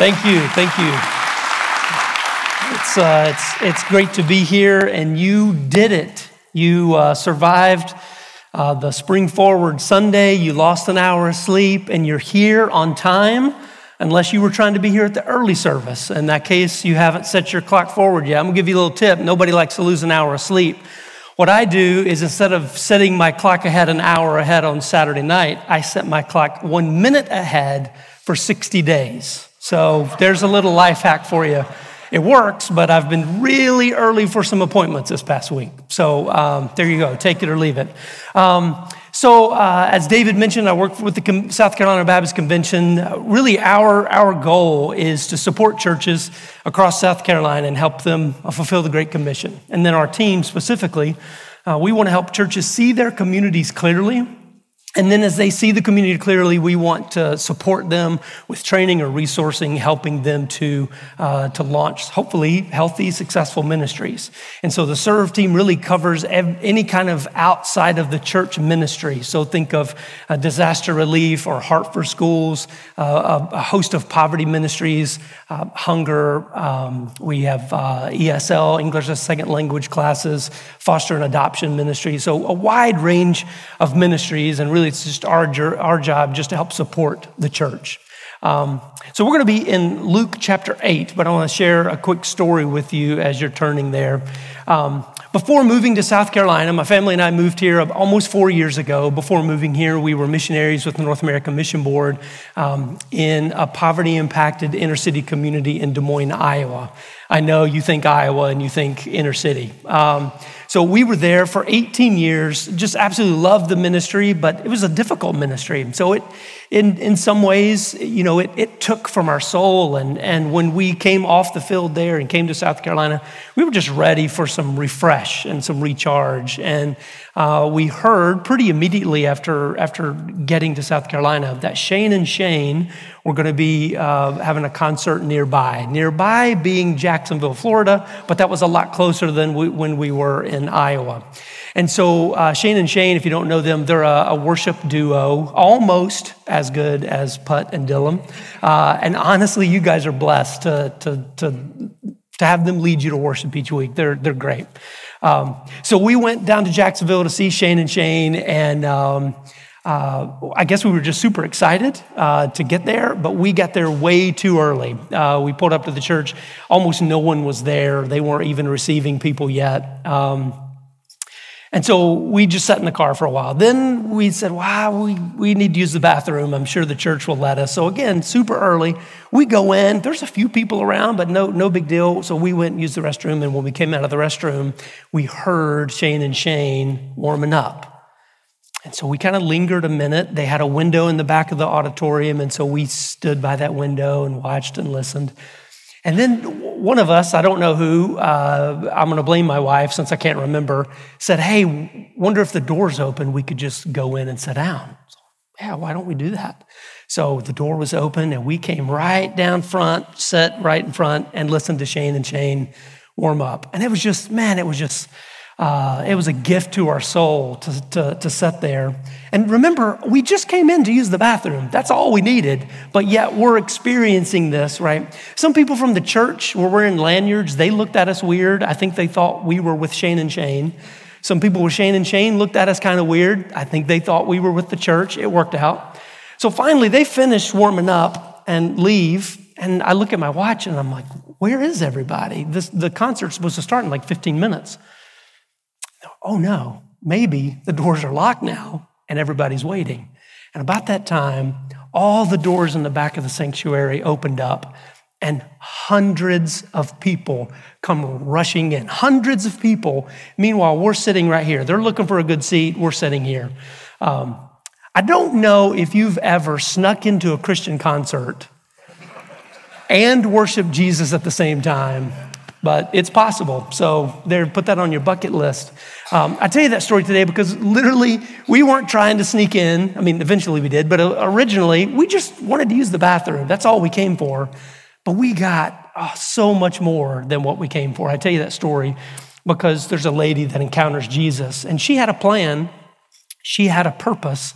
Thank you. Thank you. It's, uh, it's, it's great to be here, and you did it. You uh, survived uh, the Spring Forward Sunday. You lost an hour of sleep, and you're here on time, unless you were trying to be here at the early service. In that case, you haven't set your clock forward yet. I'm gonna give you a little tip. Nobody likes to lose an hour of sleep. What I do is instead of setting my clock ahead an hour ahead on Saturday night, I set my clock one minute ahead for 60 days. So there's a little life hack for you. It works, but I've been really early for some appointments this past week. So um, there you go, take it or leave it. Um, so, uh, as David mentioned, I work with the South Carolina Baptist Convention. Uh, really, our, our goal is to support churches across South Carolina and help them fulfill the Great Commission. And then, our team specifically, uh, we want to help churches see their communities clearly and then, as they see the community clearly, we want to support them with training or resourcing, helping them to, uh, to launch, hopefully, healthy, successful ministries. And so the Serve team really covers ev- any kind of outside of the church ministry. So think of disaster relief or Heart for Schools, uh, a, a, host of poverty ministries, uh, hunger. Um, we have uh, ESL, English as Second Language classes, foster and adoption ministries. So a wide range of ministries and really really it's just our, our job just to help support the church. Um, so we're going to be in Luke chapter 8, but I want to share a quick story with you as you're turning there. Um, before moving to South Carolina, my family and I moved here almost four years ago. Before moving here, we were missionaries with the North American Mission Board um, in a poverty impacted inner city community in Des Moines, Iowa. I know you think Iowa and you think inner city. Um, so we were there for 18 years, just absolutely loved the ministry, but it was a difficult ministry. So it, in, in some ways, you know, it, it took from our soul. And, and when we came off the field there and came to South Carolina, we were just ready for some refresh and some recharge. And uh, we heard pretty immediately after, after getting to South Carolina that Shane and Shane were going to be uh, having a concert nearby. Nearby being Jacksonville, Florida, but that was a lot closer than we, when we were in Iowa. And so, uh, Shane and Shane, if you don't know them, they're a, a worship duo, almost as good as Putt and Dylan. Uh, and honestly, you guys are blessed to, to, to, to have them lead you to worship each week. They're, they're great. Um, so we went down to Jacksonville to see Shane and Shane, and um, uh, I guess we were just super excited uh, to get there, but we got there way too early. Uh, we pulled up to the church, almost no one was there. They weren't even receiving people yet. Um, and so we just sat in the car for a while. Then we said, wow, we, we need to use the bathroom. I'm sure the church will let us. So again, super early. We go in. There's a few people around, but no, no big deal. So we went and used the restroom. And when we came out of the restroom, we heard Shane and Shane warming up. And so we kind of lingered a minute. They had a window in the back of the auditorium. And so we stood by that window and watched and listened. And then one of us, I don't know who, uh, I'm going to blame my wife since I can't remember, said, Hey, wonder if the door's open, we could just go in and sit down. So, yeah, why don't we do that? So the door was open and we came right down front, sat right in front, and listened to Shane and Shane warm up. And it was just, man, it was just uh, it was a gift to our soul to, to, to sit there. And remember, we just came in to use the bathroom. That's all we needed. But yet we're experiencing this, right? Some people from the church were wearing lanyards. They looked at us weird. I think they thought we were with Shane and Shane. Some people with Shane and Shane looked at us kind of weird. I think they thought we were with the church. It worked out. So finally, they finish warming up and leave. And I look at my watch and I'm like, where is everybody? This, the concert's supposed to start in like 15 minutes oh no, maybe the doors are locked now and everybody's waiting. And about that time, all the doors in the back of the sanctuary opened up and hundreds of people come rushing in. Hundreds of people. Meanwhile, we're sitting right here. They're looking for a good seat. We're sitting here. Um, I don't know if you've ever snuck into a Christian concert and worshiped Jesus at the same time but it's possible. So there, put that on your bucket list. Um, I tell you that story today because literally we weren't trying to sneak in. I mean, eventually we did, but uh, originally we just wanted to use the bathroom. That's all we came for. But we got oh, so much more than what we came for. I tell you that story because there's a lady that encounters Jesus and she had a plan. She had a purpose.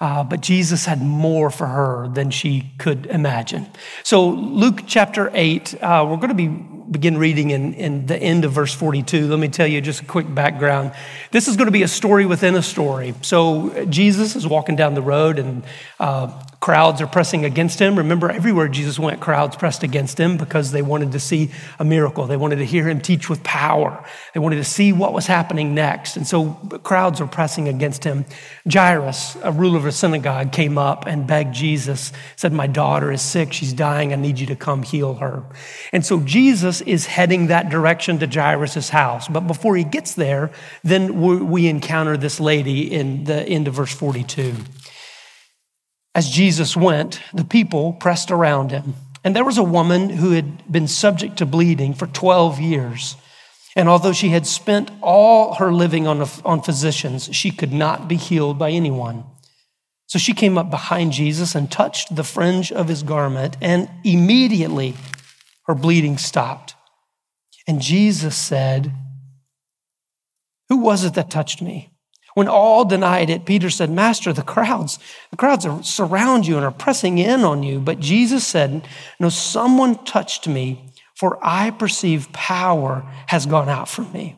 Uh, but Jesus had more for her than she could imagine. So, Luke chapter 8, uh, we're going to be begin reading in, in the end of verse 42. Let me tell you just a quick background. This is going to be a story within a story. So, Jesus is walking down the road, and uh, Crowds are pressing against him. Remember, everywhere Jesus went, crowds pressed against him because they wanted to see a miracle. They wanted to hear him teach with power. They wanted to see what was happening next. And so crowds were pressing against him. Jairus, a ruler of a synagogue, came up and begged Jesus, said, My daughter is sick. She's dying. I need you to come heal her. And so Jesus is heading that direction to Jairus' house. But before he gets there, then we encounter this lady in the end of verse 42. As Jesus went, the people pressed around him. And there was a woman who had been subject to bleeding for 12 years. And although she had spent all her living on, on physicians, she could not be healed by anyone. So she came up behind Jesus and touched the fringe of his garment, and immediately her bleeding stopped. And Jesus said, Who was it that touched me? When all denied it, Peter said, Master, the crowds, the crowds are, surround you and are pressing in on you. But Jesus said, No, someone touched me, for I perceive power has gone out from me.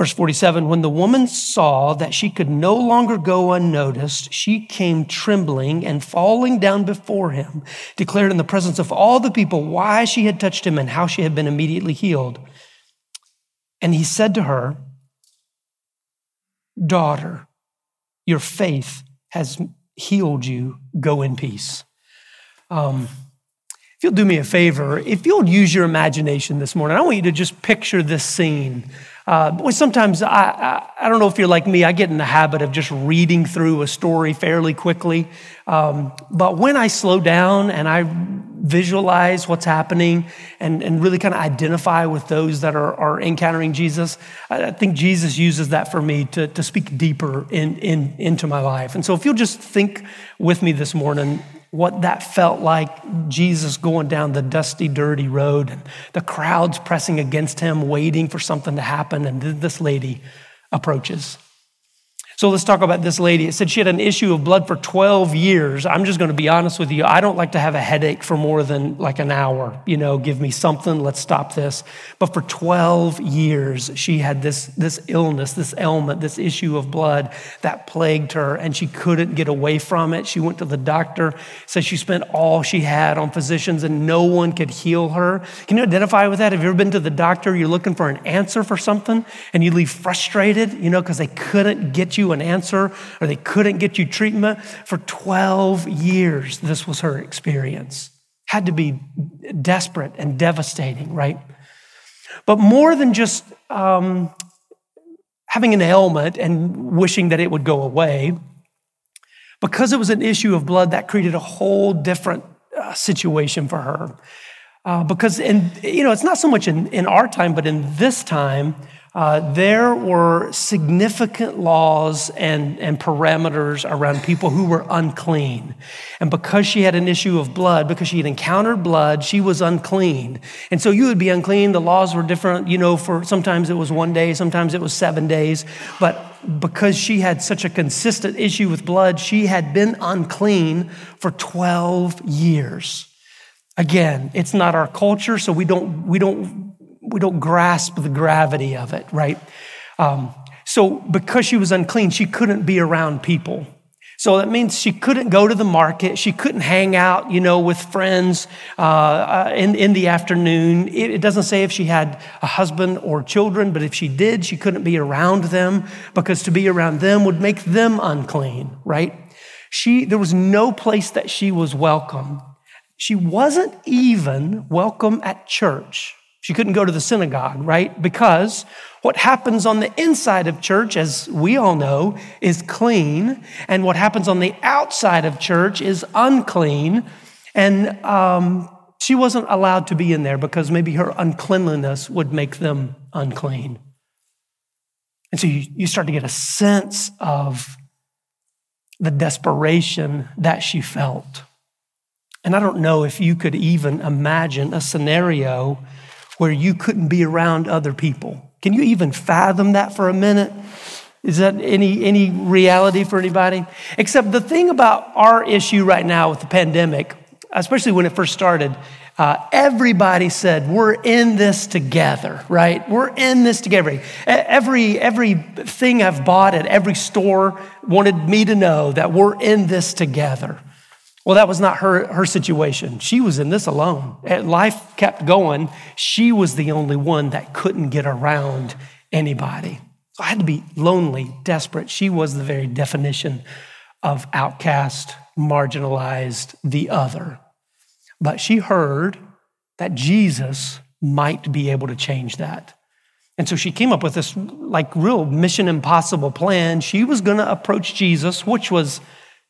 Verse 47 When the woman saw that she could no longer go unnoticed, she came trembling and falling down before him, declared in the presence of all the people why she had touched him and how she had been immediately healed. And he said to her, Daughter, your faith has healed you. Go in peace. Um, if you'll do me a favor, if you'll use your imagination this morning, I want you to just picture this scene. Uh, sometimes I, I, I, don't know if you're like me, I get in the habit of just reading through a story fairly quickly. Um, but when I slow down and I visualize what's happening and, and really kind of identify with those that are, are encountering Jesus, I think Jesus uses that for me to, to speak deeper in, in, into my life. And so if you'll just think with me this morning, what that felt like Jesus going down the dusty, dirty road and the crowds pressing against him, waiting for something to happen. And this lady approaches. So let's talk about this lady. It said she had an issue of blood for 12 years. I'm just going to be honest with you. I don't like to have a headache for more than like an hour. You know, give me something, let's stop this. But for 12 years, she had this, this illness, this ailment, this issue of blood that plagued her, and she couldn't get away from it. She went to the doctor, said she spent all she had on physicians, and no one could heal her. Can you identify with that? Have you ever been to the doctor? You're looking for an answer for something, and you leave frustrated, you know, because they couldn't get you an answer or they couldn't get you treatment. For 12 years, this was her experience. Had to be desperate and devastating, right? But more than just um, having an ailment and wishing that it would go away, because it was an issue of blood, that created a whole different uh, situation for her. Uh, because, in, you know, it's not so much in, in our time, but in this time, uh, there were significant laws and, and parameters around people who were unclean. And because she had an issue of blood, because she had encountered blood, she was unclean. And so you would be unclean. The laws were different, you know, for sometimes it was one day, sometimes it was seven days. But because she had such a consistent issue with blood, she had been unclean for 12 years. Again, it's not our culture, so we don't, we don't we don't grasp the gravity of it, right? Um, so because she was unclean, she couldn't be around people. So that means she couldn't go to the market. She couldn't hang out, you know, with friends uh, uh, in, in the afternoon. It, it doesn't say if she had a husband or children, but if she did, she couldn't be around them because to be around them would make them unclean, right? She, there was no place that she was welcome. She wasn't even welcome at church. She couldn't go to the synagogue, right? Because what happens on the inside of church, as we all know, is clean, and what happens on the outside of church is unclean. And um, she wasn't allowed to be in there because maybe her uncleanliness would make them unclean. And so you, you start to get a sense of the desperation that she felt. And I don't know if you could even imagine a scenario where you couldn't be around other people. Can you even fathom that for a minute? Is that any, any reality for anybody? Except the thing about our issue right now with the pandemic, especially when it first started, uh, everybody said, We're in this together, right? We're in this together. Every, everything I've bought at every store wanted me to know that we're in this together. Well, that was not her, her situation. She was in this alone. Life kept going. She was the only one that couldn't get around anybody. So I had to be lonely, desperate. She was the very definition of outcast, marginalized, the other. But she heard that Jesus might be able to change that. And so she came up with this like real mission impossible plan. She was going to approach Jesus, which was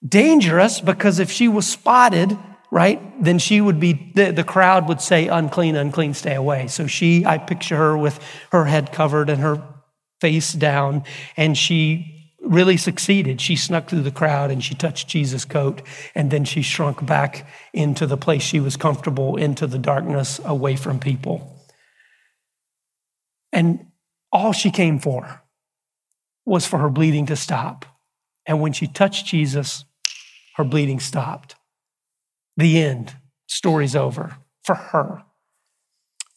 dangerous because if she was spotted, right, then she would be, the, the crowd would say, unclean, unclean, stay away. So she, I picture her with her head covered and her face down, and she really succeeded. She snuck through the crowd and she touched Jesus' coat, and then she shrunk back into the place she was comfortable, into the darkness, away from people. And all she came for was for her bleeding to stop. And when she touched Jesus, her bleeding stopped. The end. Story's over for her.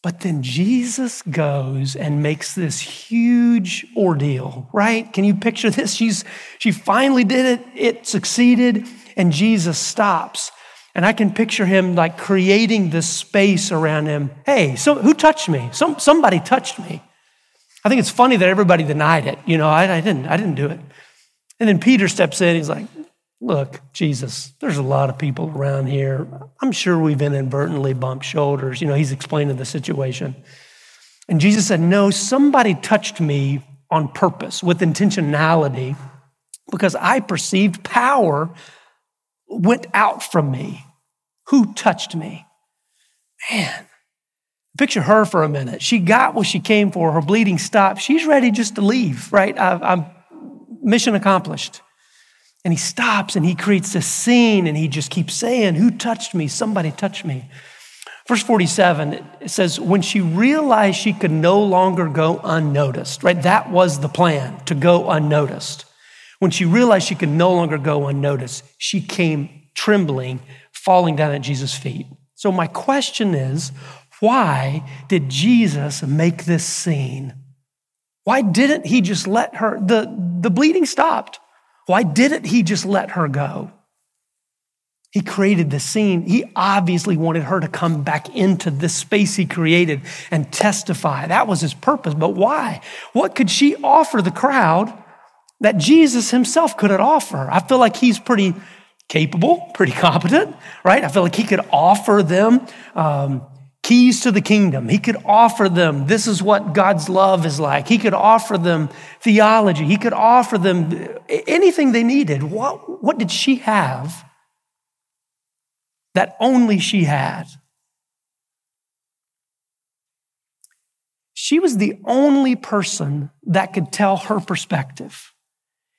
But then Jesus goes and makes this huge ordeal, right? Can you picture this? She's, she finally did it, it succeeded, and Jesus stops. And I can picture him like creating this space around him. Hey, so who touched me? Some, somebody touched me. I think it's funny that everybody denied it. You know, I, I didn't, I didn't do it. And then Peter steps in. He's like, Look, Jesus, there's a lot of people around here. I'm sure we've inadvertently bumped shoulders. You know, he's explaining the situation. And Jesus said, No, somebody touched me on purpose with intentionality because I perceived power went out from me. Who touched me? Man, picture her for a minute. She got what she came for. Her bleeding stopped. She's ready just to leave, right? I, am mission accomplished. And he stops and he creates this scene and he just keeps saying, Who touched me? Somebody touched me. Verse 47, it says, When she realized she could no longer go unnoticed, right? That was the plan, to go unnoticed. When she realized she could no longer go unnoticed, she came trembling, falling down at Jesus' feet. So, my question is, why did Jesus make this scene? Why didn't he just let her? The, the bleeding stopped. Why didn't he just let her go? He created the scene. He obviously wanted her to come back into this space he created and testify. That was his purpose. But why? What could she offer the crowd that Jesus himself couldn't offer? I feel like he's pretty capable, pretty competent, right? I feel like he could offer them um, keys to the kingdom. He could offer them, this is what God's love is like. He could offer them theology. He could offer them anything they needed. What, what did she have that only she had? She was the only person that could tell her perspective.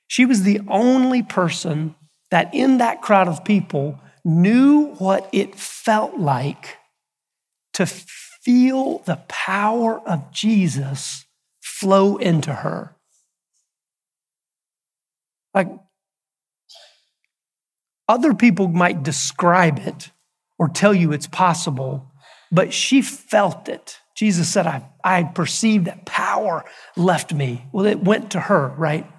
She was the only person that in that crowd of people knew what it felt like to feel the power of Jesus flow into her. Like other people might describe it or tell you it's possible, but she felt it. Jesus said, I, I perceived that power left me. Well, it went to her, right?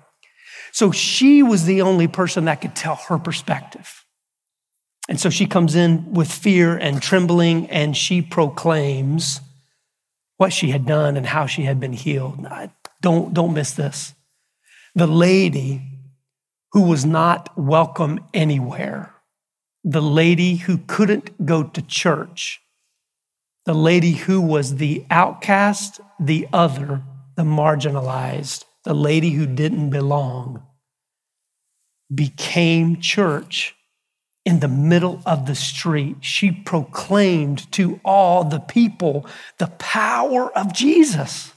So she was the only person that could tell her perspective. And so she comes in with fear and trembling and she proclaims what she had done and how she had been healed. Don't, don't miss this. The lady who was not welcome anywhere, the lady who couldn't go to church, the lady who was the outcast, the other, the marginalized, the lady who didn't belong, became church in the middle of the street, she proclaimed to all the people the power of Jesus.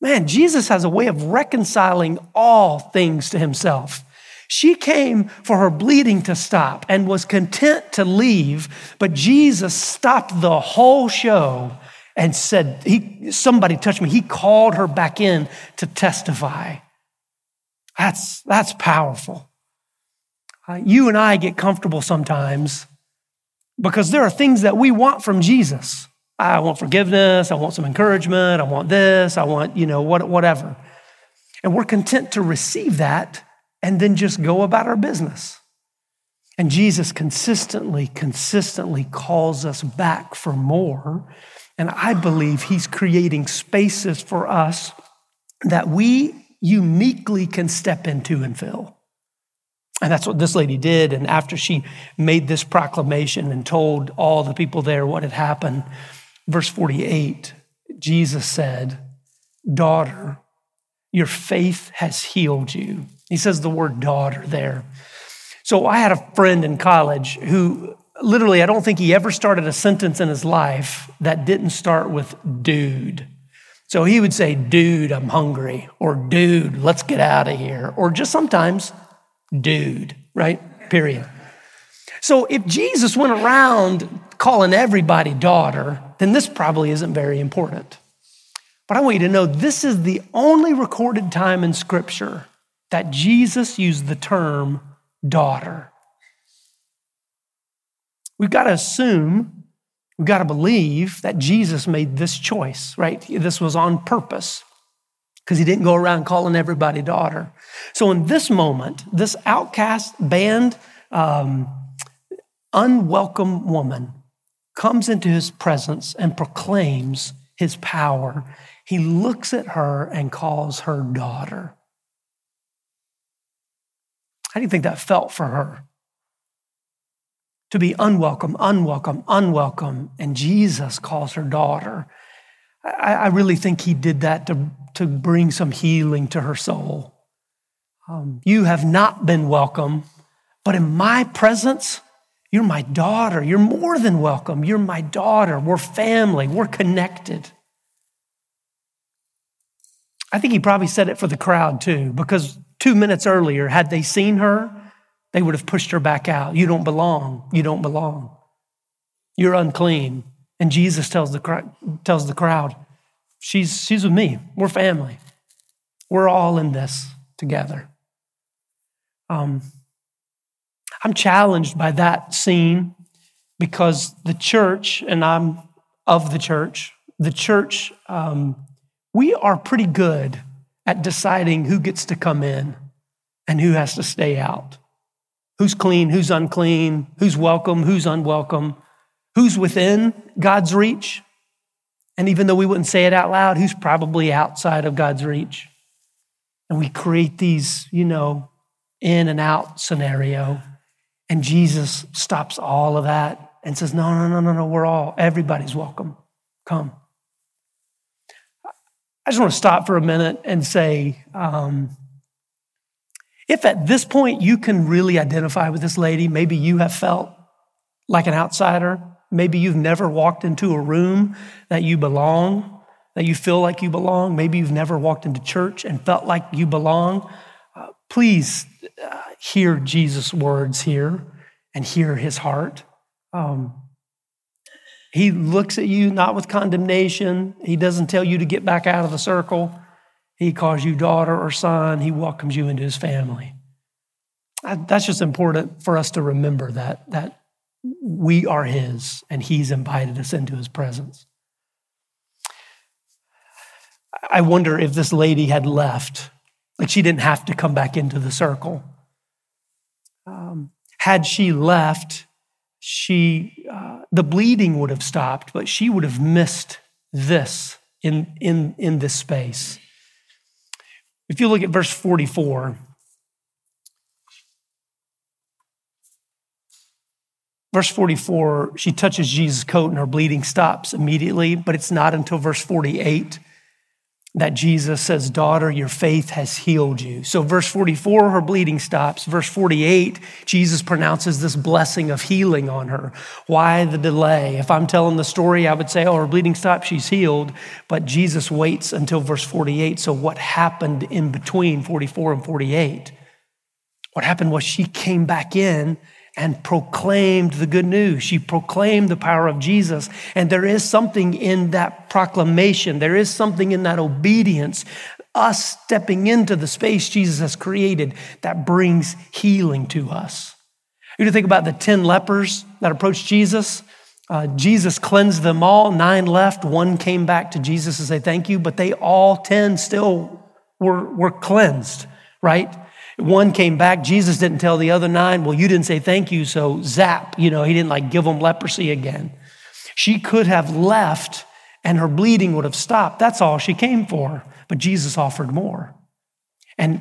Man, Jesus has a way of reconciling all things to himself. She came for her bleeding to stop and was content to leave, but Jesus stopped the whole show and said, he, Somebody touched me. He called her back in to testify. That's, that's powerful. Uh, you and I get comfortable sometimes because there are things that we want from Jesus. I want forgiveness. I want some encouragement. I want this. I want, you know, what, whatever. And we're content to receive that and then just go about our business. And Jesus consistently, consistently calls us back for more. And I believe he's creating spaces for us that we uniquely can step into and fill. And that's what this lady did. And after she made this proclamation and told all the people there what had happened, verse 48, Jesus said, Daughter, your faith has healed you. He says the word daughter there. So I had a friend in college who literally, I don't think he ever started a sentence in his life that didn't start with dude. So he would say, Dude, I'm hungry, or Dude, let's get out of here, or just sometimes, Dude, right? Period. So if Jesus went around calling everybody daughter, then this probably isn't very important. But I want you to know this is the only recorded time in Scripture that Jesus used the term daughter. We've got to assume, we've got to believe that Jesus made this choice, right? This was on purpose because he didn't go around calling everybody daughter. So, in this moment, this outcast, banned, um, unwelcome woman comes into his presence and proclaims his power. He looks at her and calls her daughter. How do you think that felt for her? To be unwelcome, unwelcome, unwelcome, and Jesus calls her daughter. I, I really think he did that to, to bring some healing to her soul. Um, you have not been welcome, but in my presence, you're my daughter. You're more than welcome. You're my daughter. We're family. We're connected. I think he probably said it for the crowd too, because two minutes earlier, had they seen her, they would have pushed her back out. You don't belong. You don't belong. You're unclean. And Jesus tells the, tells the crowd, she's, she's with me. We're family. We're all in this together. Um, I'm challenged by that scene because the church, and I'm of the church, the church, um, we are pretty good at deciding who gets to come in and who has to stay out. Who's clean, who's unclean, who's welcome, who's unwelcome, who's within God's reach. And even though we wouldn't say it out loud, who's probably outside of God's reach. And we create these, you know, in and out scenario. And Jesus stops all of that and says, No, no, no, no, no, we're all, everybody's welcome. Come. I just want to stop for a minute and say um, if at this point you can really identify with this lady, maybe you have felt like an outsider, maybe you've never walked into a room that you belong, that you feel like you belong, maybe you've never walked into church and felt like you belong. Uh, please uh, hear Jesus' words here and hear his heart. Um, he looks at you not with condemnation. He doesn't tell you to get back out of the circle. He calls you daughter or son. He welcomes you into his family. That's just important for us to remember that, that we are his and he's invited us into his presence. I wonder if this lady had left, like she didn't have to come back into the circle. Um, had she left, she uh, the bleeding would have stopped, but she would have missed this in, in, in this space. If you look at verse 44, verse 44, she touches Jesus' coat and her bleeding stops immediately, but it's not until verse 48 that Jesus says, Daughter, your faith has healed you. So, verse 44, her bleeding stops. Verse 48, Jesus pronounces this blessing of healing on her. Why the delay? If I'm telling the story, I would say, Oh, her bleeding stops, she's healed. But Jesus waits until verse 48. So, what happened in between 44 and 48? What happened was she came back in and proclaimed the good news. She proclaimed the power of Jesus. And there is something in that proclamation, there is something in that obedience us stepping into the space Jesus has created that brings healing to us. You to think about the 10 lepers that approached Jesus. Uh, Jesus cleansed them all. Nine left. One came back to Jesus to say thank you, but they all 10 still were, were cleansed, right? One came back. Jesus didn't tell the other nine, well, you didn't say thank you, so zap, you know, he didn't like give them leprosy again. She could have left and her bleeding would have stopped. That's all she came for. But Jesus offered more. And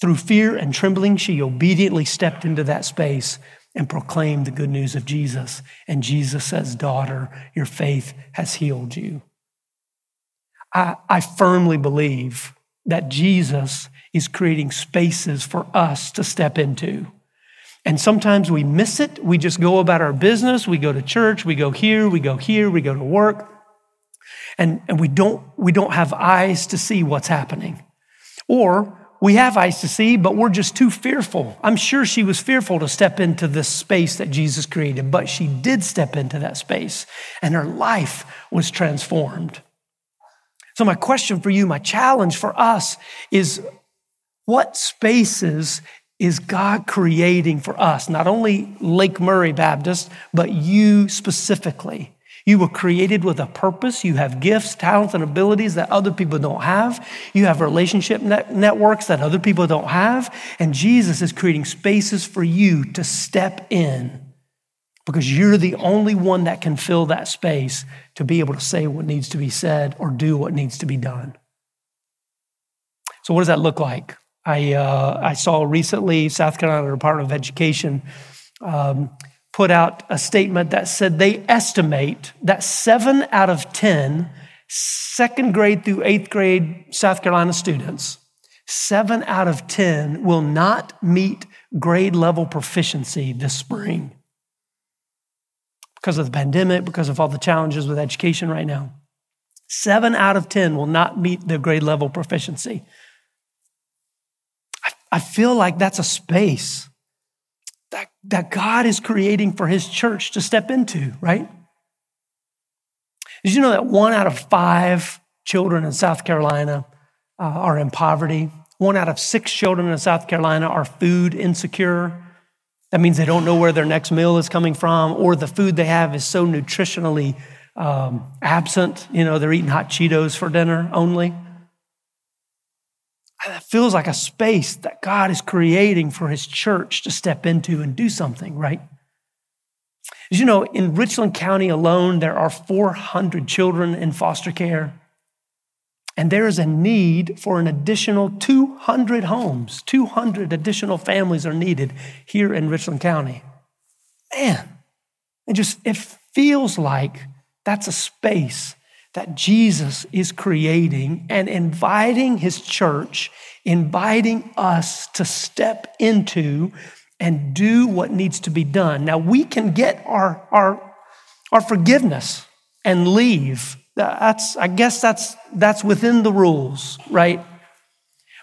through fear and trembling, she obediently stepped into that space and proclaimed the good news of Jesus. And Jesus says, Daughter, your faith has healed you. I, I firmly believe that Jesus is creating spaces for us to step into. And sometimes we miss it. We just go about our business. We go to church. We go here. We go here. We go to work. And, and we, don't, we don't have eyes to see what's happening. Or we have eyes to see, but we're just too fearful. I'm sure she was fearful to step into this space that Jesus created, but she did step into that space and her life was transformed. So, my question for you, my challenge for us is what spaces is God creating for us? Not only Lake Murray Baptist, but you specifically. You were created with a purpose. You have gifts, talents, and abilities that other people don't have. You have relationship net- networks that other people don't have. And Jesus is creating spaces for you to step in because you're the only one that can fill that space to be able to say what needs to be said or do what needs to be done. So, what does that look like? I, uh, I saw recently South Carolina Department of Education um, put out a statement that said they estimate that seven out of 10 second grade through eighth grade South Carolina students, seven out of 10 will not meet grade level proficiency this spring because of the pandemic, because of all the challenges with education right now. Seven out of 10 will not meet the grade level proficiency. I, feel like that's a space that, that God is creating for his church to step into, right? Did you know that one out of five children in South Carolina uh, are in poverty? One out of six children in South Carolina are food insecure. That means they don't know where their next meal is coming from, or the food they have is so nutritionally um, absent. You know, they're eating hot Cheetos for dinner only. That feels like a space that God is creating for his church to step into and do something, right? As you know, in Richland County alone, there are 400 children in foster care. And there is a need for an additional 200 homes. 200 additional families are needed here in Richland County. Man, it just it feels like that's a space that Jesus is creating and inviting his church, inviting us to step into and do what needs to be done. Now, we can get our, our, our forgiveness and leave. That's, I guess that's, that's within the rules, right?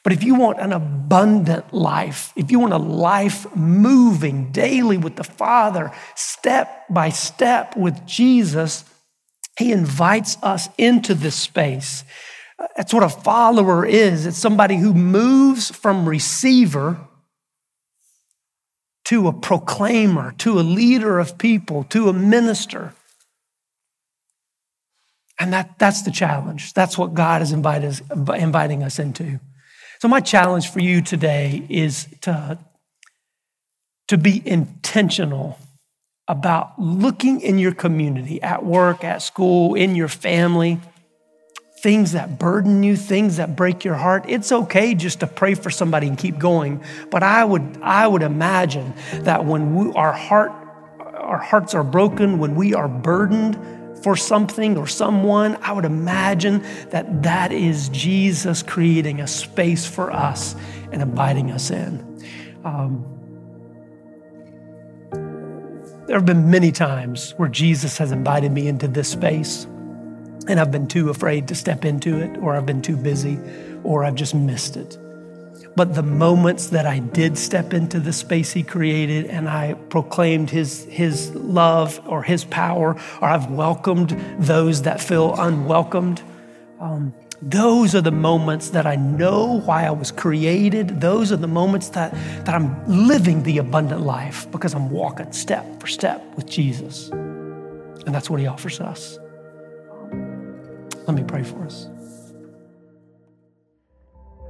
But if you want an abundant life, if you want a life moving daily with the Father, step by step with Jesus, he invites us into this space. That's what a follower is it's somebody who moves from receiver to a proclaimer, to a leader of people, to a minister. And that, that's the challenge. That's what God is inviting us into. So, my challenge for you today is to, to be intentional about looking in your community, at work, at school, in your family, things that burden you, things that break your heart. It's okay just to pray for somebody and keep going. But I would, I would imagine that when we, our heart, our hearts are broken, when we are burdened for something or someone, I would imagine that that is Jesus creating a space for us and inviting us in. Um, there have been many times where Jesus has invited me into this space, and I've been too afraid to step into it, or I've been too busy, or I've just missed it. But the moments that I did step into the space He created and I proclaimed His, his love or His power, or I've welcomed those that feel unwelcomed, um, Those are the moments that I know why I was created. Those are the moments that, that I'm living the abundant life because I'm walking step for step with Jesus. And that's what he offers us. Let me pray for us.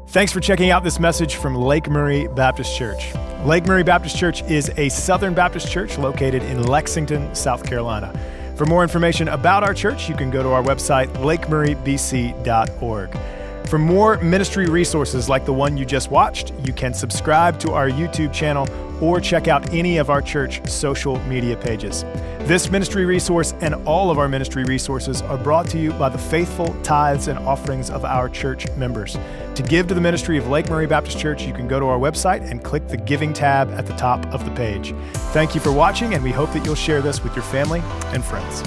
Thanks for checking out this message from Lake Murray Baptist Church. Lake Murray Baptist Church is a Southern Baptist church located in Lexington, South Carolina. For more information about our church, you can go to our website, lakemurraybc.org. For more ministry resources like the one you just watched, you can subscribe to our YouTube channel or check out any of our church social media pages. This ministry resource and all of our ministry resources are brought to you by the faithful tithes and offerings of our church members. To give to the ministry of Lake Murray Baptist Church, you can go to our website and click the Giving tab at the top of the page. Thank you for watching, and we hope that you'll share this with your family and friends.